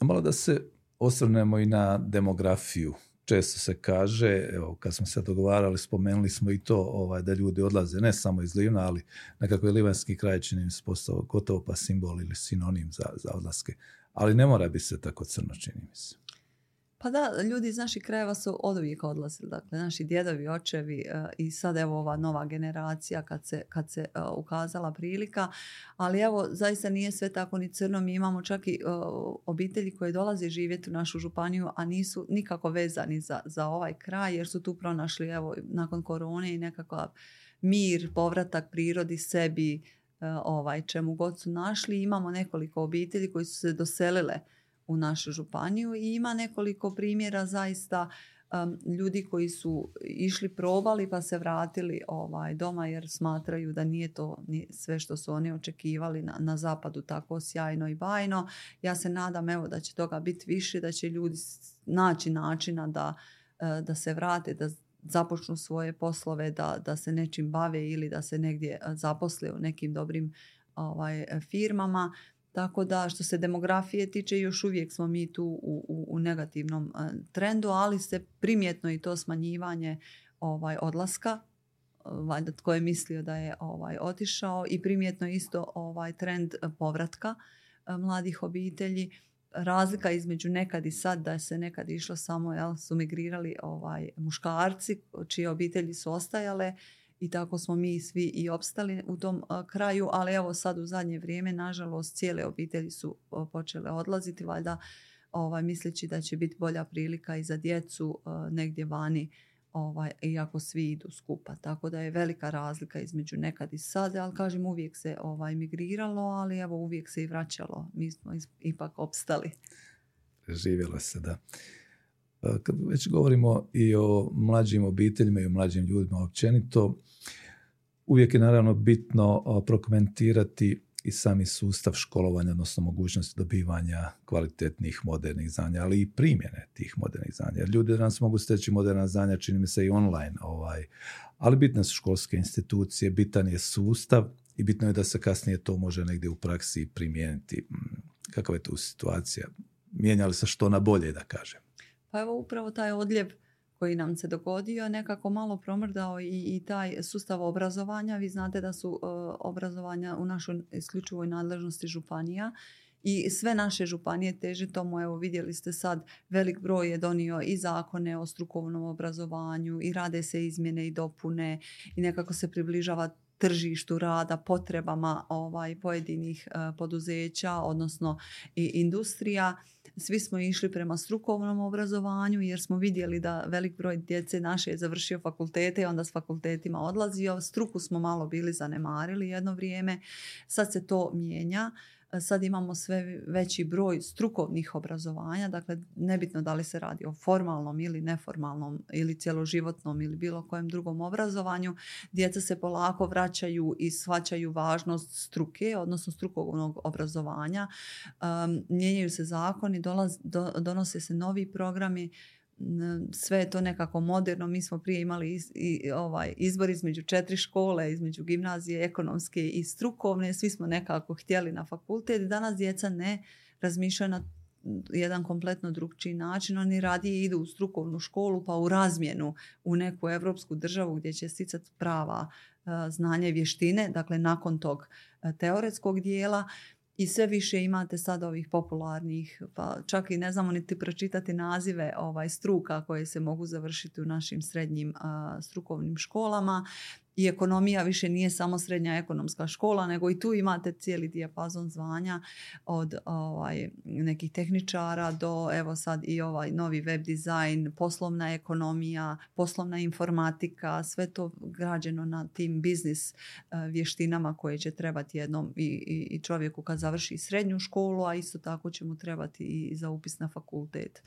Speaker 1: malo da se osvrnemo i na demografiju. Često se kaže, evo kad smo se dogovarali, spomenuli smo i to ovaj, da ljudi odlaze ne samo iz Livna, ali nekako je livanski kraj čini se postao gotovo pa simbol ili sinonim za, za odlaske. Ali ne mora biti se tako crno, čini mi se.
Speaker 2: Pa da, ljudi iz naših krajeva su od uvijek odlazili. Dakle, naši djedovi, očevi e, i sad evo ova nova generacija kad se, kad se e, ukazala prilika. Ali evo, zaista nije sve tako ni crno. Mi imamo čak i e, obitelji koje dolaze živjeti u našu županiju, a nisu nikako vezani za, za ovaj kraj jer su tu pronašli evo nakon korone i nekakav mir, povratak prirodi, sebi, ovaj, čemu god su našli. Imamo nekoliko obitelji koji su se doselile u našu županiju i ima nekoliko primjera zaista ljudi koji su išli probali pa se vratili ovaj doma jer smatraju da nije to sve što su oni očekivali na, na zapadu tako sjajno i bajno. Ja se nadam evo da će toga biti više, da će ljudi naći načina da, e, da se vrate, da započnu svoje poslove, da, da se nečim bave ili da se negdje e, zaposle u nekim dobrim ovaj, firmama. Tako da što se demografije tiče još uvijek smo mi tu u, u, u negativnom e, trendu, ali se primjetno i to smanjivanje ovaj odlaska valjda tko je mislio da je ovaj otišao i primjetno isto ovaj trend povratka mladih obitelji. Razlika između nekad i sad da se nekad išlo samo jel, su migrirali ovaj, muškarci čije obitelji su ostajale i tako smo mi svi i opstali u tom kraju, ali evo sad u zadnje vrijeme nažalost cijele obitelji su počele odlaziti valjda ovaj, misleći da će biti bolja prilika i za djecu negdje vani ovaj, iako svi idu skupa. Tako da je velika razlika između nekad i sad, ali kažem uvijek se ovaj, migriralo, ali evo uvijek se i vraćalo. Mi smo ipak opstali.
Speaker 1: Živjelo se, da. Pa, kad već govorimo i o mlađim obiteljima i o mlađim ljudima općenito, uvijek je naravno bitno prokomentirati i sami sustav školovanja, odnosno mogućnosti dobivanja kvalitetnih modernih znanja, ali i primjene tih modernih znanja. Jer ljudi danas mogu steći moderna znanja, čini mi se i online, ovaj, ali bitne su školske institucije, bitan je sustav i bitno je da se kasnije to može negdje u praksi primijeniti. Mm, kakva je tu situacija? Mijenja li se što na bolje, da kažem?
Speaker 2: Pa evo upravo taj odljev koji nam se dogodio nekako malo promrdao i, i taj sustav obrazovanja. Vi znate da su uh, obrazovanja u našoj isključivoj nadležnosti županija i sve naše županije teže tomu. Evo vidjeli ste sad velik broj je donio i zakone o strukovnom obrazovanju i rade se izmjene i dopune i nekako se približava tržištu rada, potrebama ovaj pojedinih uh, poduzeća, odnosno i industrija svi smo išli prema strukovnom obrazovanju jer smo vidjeli da velik broj djece naše je završio fakultete i onda s fakultetima odlazio. Struku smo malo bili zanemarili jedno vrijeme. Sad se to mijenja sad imamo sve veći broj strukovnih obrazovanja, dakle nebitno da li se radi o formalnom ili neformalnom ili cjeloživotnom ili bilo kojem drugom obrazovanju, djeca se polako vraćaju i shvaćaju važnost struke, odnosno strukovnog obrazovanja. Um, mijenjaju se zakoni, donose se novi programi, sve je to nekako moderno. Mi smo prije imali i, ovaj, izbor između četiri škole, između gimnazije, ekonomske i strukovne. Svi smo nekako htjeli na fakultet. Danas djeca ne razmišljaju na jedan kompletno drugčiji način. Oni radije idu u strukovnu školu pa u razmjenu u neku europsku državu gdje će sticati prava znanje vještine. Dakle, nakon tog teoretskog dijela i sve više imate sad ovih popularnih, pa čak i ne znamo niti pročitati nazive ovaj struka koje se mogu završiti u našim srednjim strukovnim školama i ekonomija više nije samo srednja ekonomska škola, nego i tu imate cijeli dijapazon zvanja od ovaj, nekih tehničara do evo sad i ovaj novi web dizajn, poslovna ekonomija, poslovna informatika, sve to građeno na tim biznis eh, vještinama koje će trebati jednom i, i, i čovjeku kad završi srednju školu, a isto tako će mu trebati i za upis na fakultet.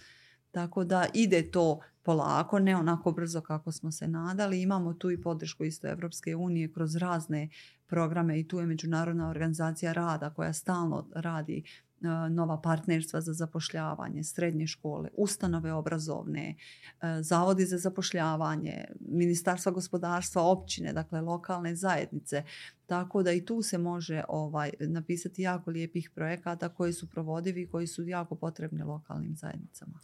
Speaker 2: Tako da ide to polako, ne onako brzo kako smo se nadali. Imamo tu i podršku isto Evropske unije kroz razne programe i tu je Međunarodna organizacija rada koja stalno radi e, nova partnerstva za zapošljavanje, srednje škole, ustanove obrazovne, e, zavodi za zapošljavanje, ministarstva gospodarstva, općine, dakle lokalne zajednice. Tako da i tu se može ovaj, napisati jako lijepih projekata koji su provodivi i koji su jako potrebni lokalnim zajednicama.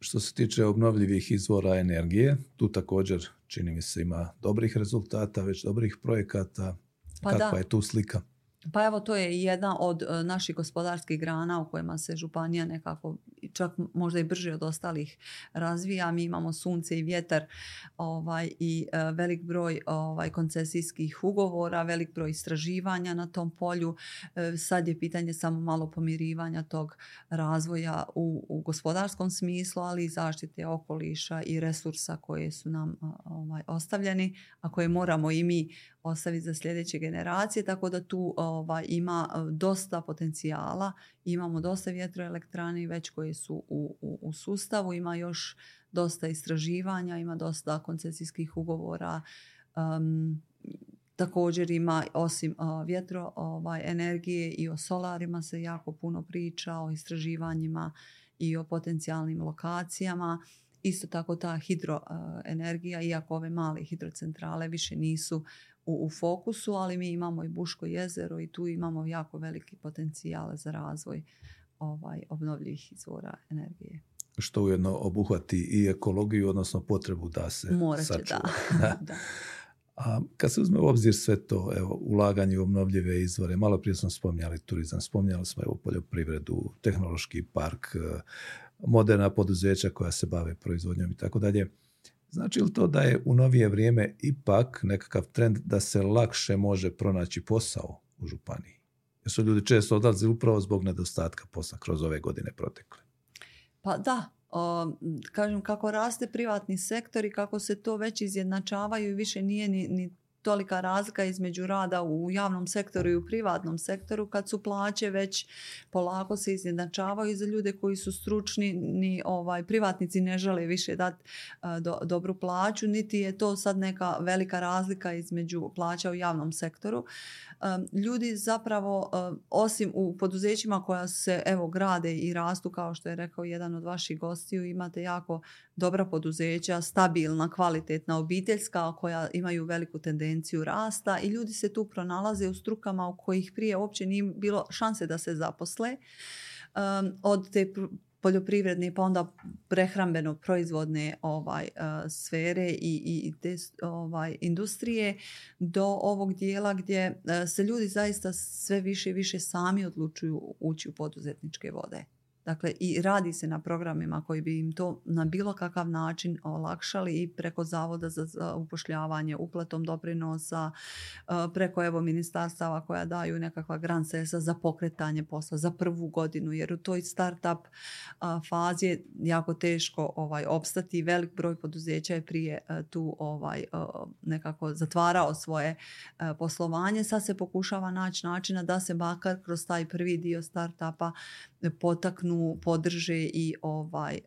Speaker 1: Što se tiče obnovljivih izvora energije, tu također čini mi se ima dobrih rezultata, već dobrih projekata. Pa Kakva da. je tu slika?
Speaker 2: Pa evo to je jedna od e, naših gospodarskih grana u kojima se županija nekako čak možda i brže od ostalih razvija. Mi imamo sunce i vjetar ovaj, i e, velik broj ovaj, koncesijskih ugovora, velik broj istraživanja na tom polju. E, sad je pitanje samo malo pomirivanja tog razvoja u, u gospodarskom smislu, ali i zaštite okoliša i resursa koje su nam ovaj, ostavljeni, a koje moramo i mi ostaviti za sljedeće generacije, tako da tu ovaj, ima e, dosta potencijala. Imamo dosta vjetroelektrani već koji su u, u, u sustavu, ima još dosta istraživanja, ima dosta koncesijskih ugovora. također ima osim uh, vjetro ovaj, energije i o solarima se jako puno priča, o istraživanjima i o potencijalnim lokacijama. Isto tako ta hidroenergija, iako ove male hidrocentrale više nisu u, u fokusu, ali mi imamo i Buško jezero i tu imamo jako veliki potencijal za razvoj ovaj, obnovljivih izvora energije
Speaker 1: što ujedno obuhvati i ekologiju, odnosno potrebu da se
Speaker 2: Morat sačuva. Da. <laughs> <laughs> da.
Speaker 1: A kad se uzme u obzir sve to, evo, ulaganje u obnovljive izvore, malo prije smo spominjali turizam, spominjali smo evo poljoprivredu, tehnološki park, e, moderna poduzeća koja se bave proizvodnjom i tako dalje. Znači li to da je u novije vrijeme ipak nekakav trend da se lakše može pronaći posao u županiji? Jer su ljudi često odlazili upravo zbog nedostatka posla kroz ove godine protekle.
Speaker 2: Pa da, kažem kako raste privatni sektor i kako se to već izjednačavaju i više nije ni, ni tolika razlika između rada u javnom sektoru i u privatnom sektoru kad su plaće već polako se izjednačavaju za ljude koji su stručni ni ovaj privatnici ne žele više dati do, dobru plaću niti je to sad neka velika razlika između plaća u javnom sektoru. Ljudi zapravo osim u poduzećima koja se evo grade i rastu kao što je rekao jedan od vaših gostiju imate jako dobra poduzeća, stabilna, kvalitetna, obiteljska koja imaju veliku tendenciju rasta i ljudi se tu pronalaze u strukama u kojih prije uopće nije bilo šanse da se zaposle. od te poljoprivredne pa onda prehrambeno proizvodne ovaj uh, sfere i, i te ovaj industrije do ovog dijela gdje uh, se ljudi zaista sve više i više sami odlučuju ući u poduzetničke vode. Dakle, i radi se na programima koji bi im to na bilo kakav način olakšali i preko Zavoda za upošljavanje, uplatom doprinosa, e, preko evo ministarstava koja daju nekakva grant sredstva za pokretanje posla za prvu godinu, jer u toj startup fazi je jako teško ovaj, opstati. Velik broj poduzeća je prije e, tu ovaj, e, nekako zatvarao svoje poslovanje. Sad se pokušava naći načina da se makar kroz taj prvi dio startupa potaknu, podrže i ovaj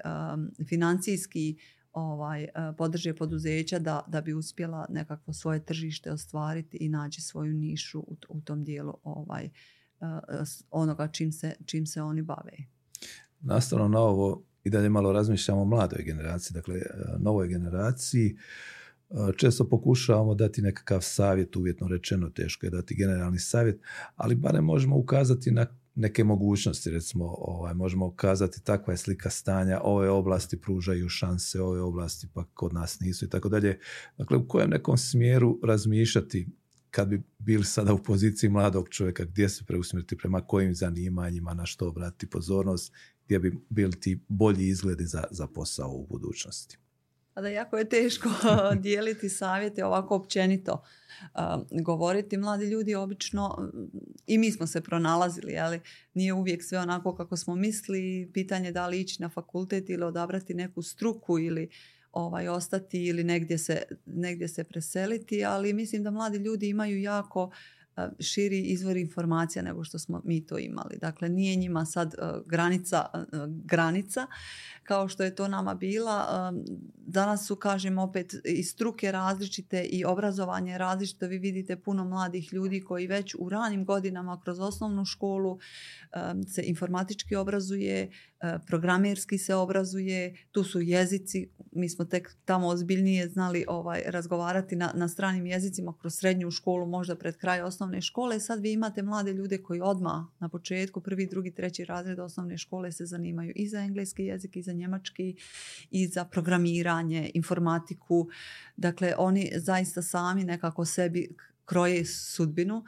Speaker 2: financijski ovaj, podrže poduzeća da, da bi uspjela nekako svoje tržište ostvariti i naći svoju nišu u, u tom dijelu ovaj, onoga čim se, čim se oni bave.
Speaker 1: Nastavno na ovo i dalje malo razmišljamo o mladoj generaciji, dakle uh, novoj generaciji. Često pokušavamo dati nekakav savjet, uvjetno rečeno, teško je dati generalni savjet, ali barem možemo ukazati na neke mogućnosti, recimo ovaj, možemo kazati takva je slika stanja, ove oblasti pružaju šanse, ove oblasti pa kod nas nisu i tako dalje. Dakle, u kojem nekom smjeru razmišljati kad bi bili sada u poziciji mladog čovjeka, gdje se preusmjeriti, prema kojim zanimanjima, na što obratiti pozornost, gdje bi bili ti bolji izgledi za, za posao u budućnosti.
Speaker 2: Da jako je teško <laughs> dijeliti savjete ovako općenito govoriti. Mladi ljudi obično, i mi smo se pronalazili, ali nije uvijek sve onako kako smo mislili. Pitanje da li ići na fakultet ili odabrati neku struku ili ovaj, ostati ili negdje se, negdje se preseliti, ali mislim da mladi ljudi imaju jako širi izvor informacija nego što smo mi to imali. Dakle, nije njima sad granica, granica kao što je to nama bila. Danas su, kažem, opet i struke različite i obrazovanje različito. Vi vidite puno mladih ljudi koji već u ranim godinama kroz osnovnu školu se informatički obrazuje, programerski se obrazuje, tu su jezici, mi smo tek tamo ozbiljnije znali ovaj, razgovarati na, na stranim jezicima kroz srednju školu, možda pred kraj osnovne škole. Sad vi imate mlade ljude koji odmah na početku, prvi, drugi, treći razred osnovne škole se zanimaju i za engleski jezik i za njemački i za programiranje, informatiku. Dakle, oni zaista sami nekako sebi kroje sudbinu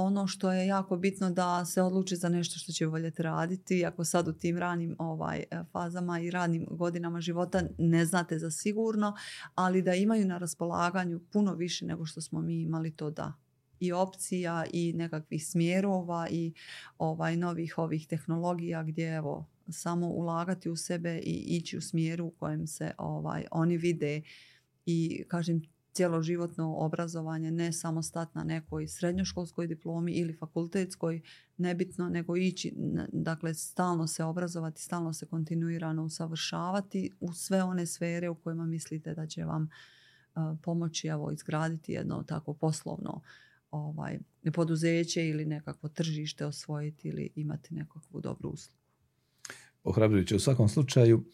Speaker 2: ono što je jako bitno da se odluči za nešto što će voljeti raditi. Ako sad u tim ranim ovaj, fazama i ranim godinama života ne znate za sigurno, ali da imaju na raspolaganju puno više nego što smo mi imali to da i opcija i nekakvih smjerova i ovaj novih ovih tehnologija gdje evo samo ulagati u sebe i ići u smjeru u kojem se ovaj oni vide i kažem cjeloživotno obrazovanje, ne samo stat na nekoj srednjoškolskoj diplomi ili fakultetskoj, nebitno, nego ići, dakle, stalno se obrazovati, stalno se kontinuirano usavršavati u sve one sfere u kojima mislite da će vam pomoći evo, izgraditi jedno tako poslovno ovaj, poduzeće ili nekakvo tržište osvojiti ili imati nekakvu dobru uslugu.
Speaker 1: Ohrabrujuće u svakom slučaju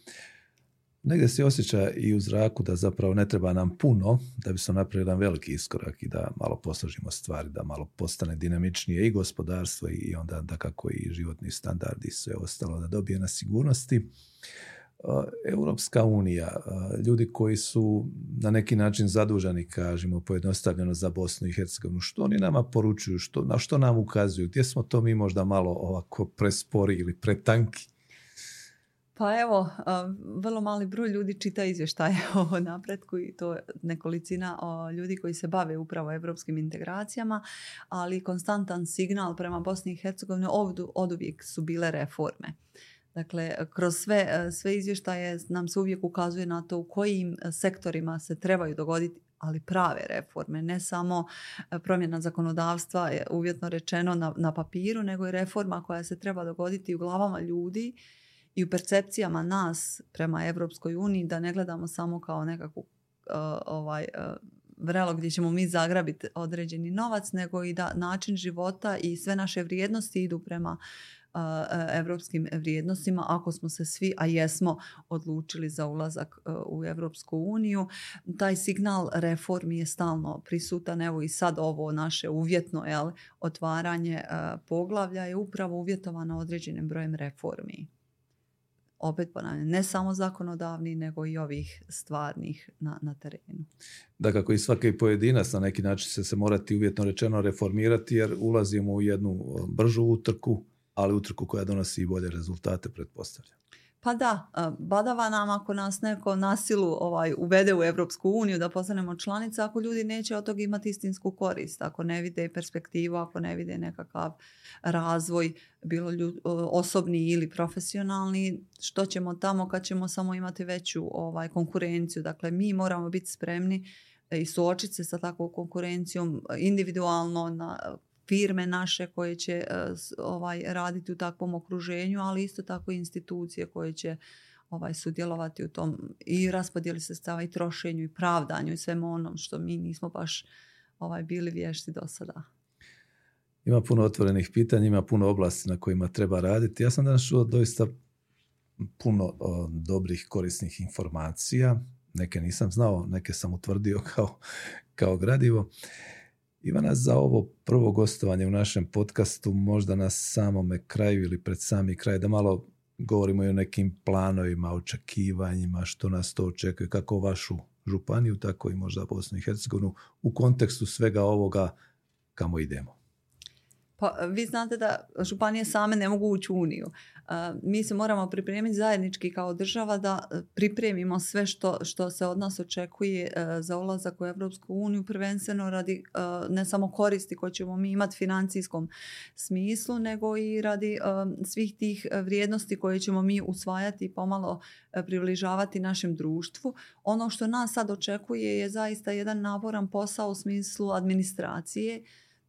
Speaker 1: negdje se osjeća i u zraku da zapravo ne treba nam puno da bi se napravili jedan veliki iskorak i da malo posložimo stvari, da malo postane dinamičnije i gospodarstvo i onda da kako i životni standardi i sve ostalo da dobije na sigurnosti. Europska unija, ljudi koji su na neki način zaduženi, kažemo, pojednostavljeno za Bosnu i Hercegovinu, što oni nama poručuju, što, na što nam ukazuju, gdje smo to mi možda malo ovako prespori ili pretanki?
Speaker 2: Pa evo, vrlo mali broj ljudi čita izvještaje <laughs> o napretku i to nekolicina ljudi koji se bave upravo evropskim integracijama, ali konstantan signal prema Bosni i Hercegovini od uvijek su bile reforme. Dakle, kroz sve, sve izvještaje nam se uvijek ukazuje na to u kojim sektorima se trebaju dogoditi ali prave reforme, ne samo promjena zakonodavstva, uvjetno rečeno na, na papiru, nego i reforma koja se treba dogoditi u glavama ljudi i u percepcijama nas prema Europskoj uniji da ne gledamo samo kao nekakvu uh, ovaj uh, vrelo gdje ćemo mi zagrabiti određeni novac, nego i da način života i sve naše vrijednosti idu prema europskim vrijednostima ako smo se svi, a jesmo odlučili za ulazak uh, u Europsku uniju. Taj signal reformi je stalno prisutan. Evo i sad ovo naše uvjetno jel, otvaranje poglavlja je upravo uvjetovano određenim brojem reformi opet ponavljam, ne samo zakonodavni, nego i ovih stvarnih na, na terenu.
Speaker 1: Da, kako i svaki pojedinac na neki način se se morati uvjetno rečeno reformirati, jer ulazimo u jednu bržu utrku, ali utrku koja donosi i bolje rezultate, pretpostavljam.
Speaker 2: Pa da, badava nam ako nas neko nasilu ovaj, uvede u Europsku uniju da postanemo članica, ako ljudi neće od toga imati istinsku korist, ako ne vide perspektivu, ako ne vide nekakav razvoj, bilo osobni ili profesionalni, što ćemo tamo kad ćemo samo imati veću ovaj, konkurenciju. Dakle, mi moramo biti spremni e, i suočiti se sa takvom konkurencijom individualno na firme naše koje će e, ovaj, raditi u takvom okruženju, ali isto tako i institucije koje će ovaj, sudjelovati u tom i raspodjeli sredstava i trošenju i pravdanju i svemu onom što mi nismo baš ovaj, bili vješti do sada.
Speaker 1: Ima puno otvorenih pitanja, ima puno oblasti na kojima treba raditi. Ja sam danas čuo doista puno dobrih korisnih informacija. Neke nisam znao, neke sam utvrdio <laughs> kao, kao gradivo. Ivana, za ovo prvo gostovanje u našem podcastu, možda na samome kraju ili pred sami kraj, da malo govorimo i o nekim planovima, očekivanjima, što nas to očekuje, kako vašu županiju, tako i možda Bosnu i Hercegovinu, u kontekstu svega ovoga kamo idemo.
Speaker 2: Pa vi znate da županije same ne mogu ući u Uniju. Mi se moramo pripremiti zajednički kao država da e, pripremimo sve što, što se od nas očekuje e, za ulazak u Europsku uniju, prvenstveno radi e, ne samo koristi koje ćemo mi imati financijskom smislu, nego i radi svih tih vrijednosti koje ćemo mi usvajati i pomalo približavati našem društvu. Ono što nas sad očekuje je zaista jedan naporan posao u smislu administracije,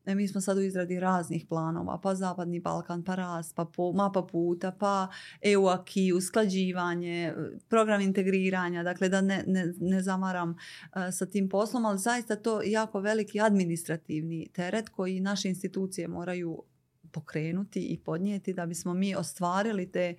Speaker 2: E, mi smo sad u izradi raznih planova, pa Zapadni Balkan, pa rast, pa mapa puta, pa EU aki, usklađivanje, program integriranja, dakle da ne, ne, ne zamaram e, sa tim poslom, ali zaista to jako veliki administrativni teret koji naše institucije moraju pokrenuti i podnijeti da bismo mi ostvarili te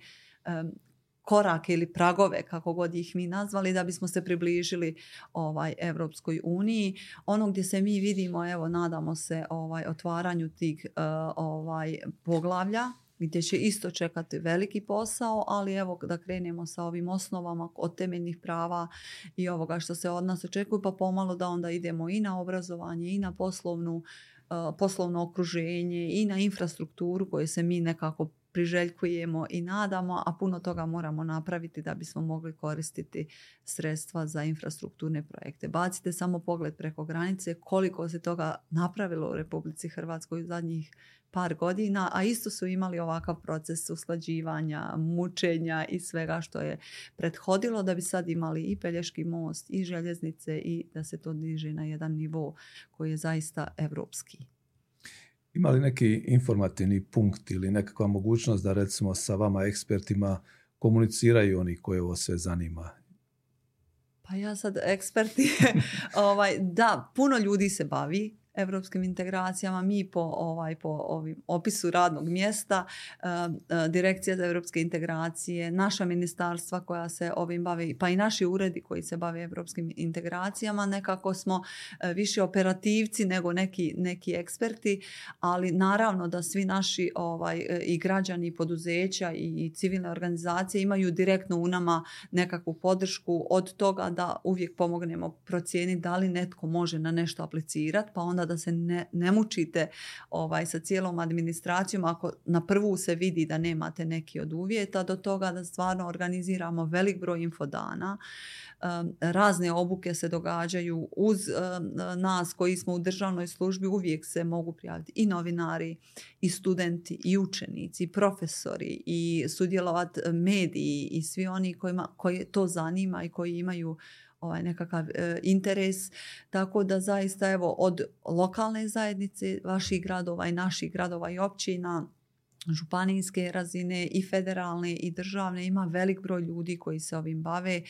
Speaker 2: korake ili pragove, kako god ih mi nazvali, da bismo se približili ovaj Europskoj uniji. Ono gdje se mi vidimo, evo, nadamo se ovaj otvaranju tih uh, ovaj poglavlja gdje će isto čekati veliki posao, ali evo da krenemo sa ovim osnovama od temeljnih prava i ovoga što se od nas očekuje, pa pomalo da onda idemo i na obrazovanje i na poslovnu, uh, poslovno okruženje i na infrastrukturu koju se mi nekako priželjkujemo i nadamo, a puno toga moramo napraviti da bismo mogli koristiti sredstva za infrastrukturne projekte. Bacite samo pogled preko granice koliko se toga napravilo u Republici Hrvatskoj u zadnjih par godina, a isto su imali ovakav proces usklađivanja, mučenja i svega što je prethodilo da bi sad imali i Pelješki most i željeznice i da se to diže na jedan nivo koji je zaista evropski.
Speaker 1: Ima li neki informativni punkt ili nekakva mogućnost da recimo sa vama ekspertima komuniciraju oni koje ovo sve zanima?
Speaker 2: Pa ja sad eksperti, <laughs> ovaj, da, puno ljudi se bavi europskim integracijama. Mi po, ovaj, po ovim opisu radnog mjesta, eh, eh, Direkcija za europske integracije, naša ministarstva koja se ovim bave, pa i naši uredi koji se bave europskim integracijama, nekako smo eh, više operativci nego neki, neki eksperti, ali naravno da svi naši ovaj, i građani, i poduzeća i civilne organizacije imaju direktno u nama nekakvu podršku od toga da uvijek pomognemo procijeniti da li netko može na nešto aplicirati, pa onda da se ne, ne mučite ovaj, sa cijelom administracijom ako na prvu se vidi da nemate neki od uvjeta do toga da stvarno organiziramo velik broj infodana. razne obuke se događaju uz nas koji smo u državnoj službi uvijek se mogu prijaviti i novinari i studenti i učenici i profesori i sudjelovati mediji i svi oni kojima, koji to zanima i koji imaju ovaj nekakav e, interes. Tako da zaista evo od lokalne zajednice, vaših gradova i naših gradova i općina, županijske razine i federalne i državne ima velik broj ljudi koji se ovim bave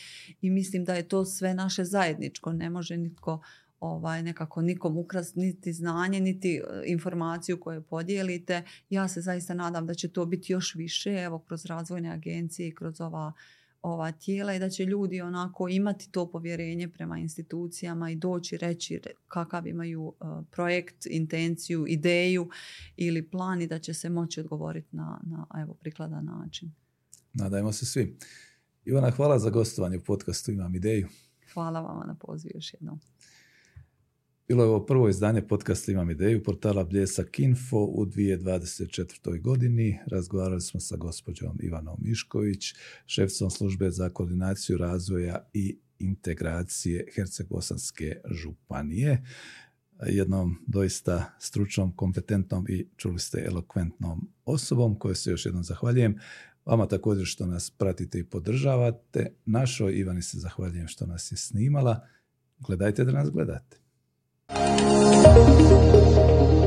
Speaker 2: i mislim da je to sve naše zajedničko. Ne može nitko ovaj, nekako nikom ukrasti niti znanje, niti e, informaciju koju podijelite. Ja se zaista nadam da će to biti još više, evo kroz razvojne agencije i kroz ova ova tijela i da će ljudi onako imati to povjerenje prema institucijama i doći reći kakav imaju e, projekt, intenciju, ideju ili plan i da će se moći odgovoriti na, na evo, prikladan način.
Speaker 1: Nadajmo se svi. Ivana, hvala za gostovanje u podcastu Imam ideju.
Speaker 2: Hvala vama na pozivu još jednom.
Speaker 1: Bilo je ovo prvo izdanje podcasta Imam ideju portala Bljesak Info u 2024. godini. Razgovarali smo sa gospođom Ivanom Mišković, šefcom službe za koordinaciju razvoja i integracije Herceg-Bosanske županije. Jednom doista stručnom, kompetentnom i čuli ste elokventnom osobom kojoj se još jednom zahvaljujem. Vama također što nas pratite i podržavate. Našoj Ivani se zahvaljujem što nas je snimala. Gledajte da nas gledate. よし!